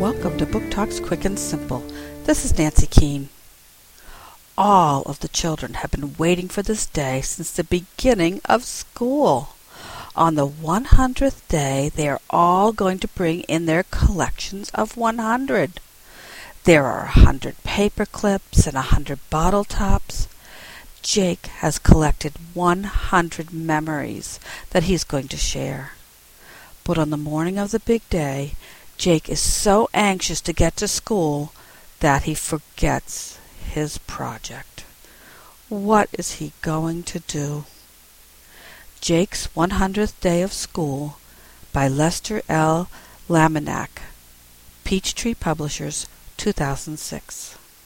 Book Talks Quick and Simple. This is Nancy Keene. All of the children have been waiting for this day since the beginning of school. On the 100th day, they are all going to bring in their collections of 100. There are a hundred paper clips and a hundred bottle tops. Jake has collected 100 memories that he's going to share. But on the morning of the big day, Jake is so anxious to get to school that he forgets his project. What is he going to do? Jake's 100th Day of School by Lester L. Laminack, Peachtree Publishers, 2006.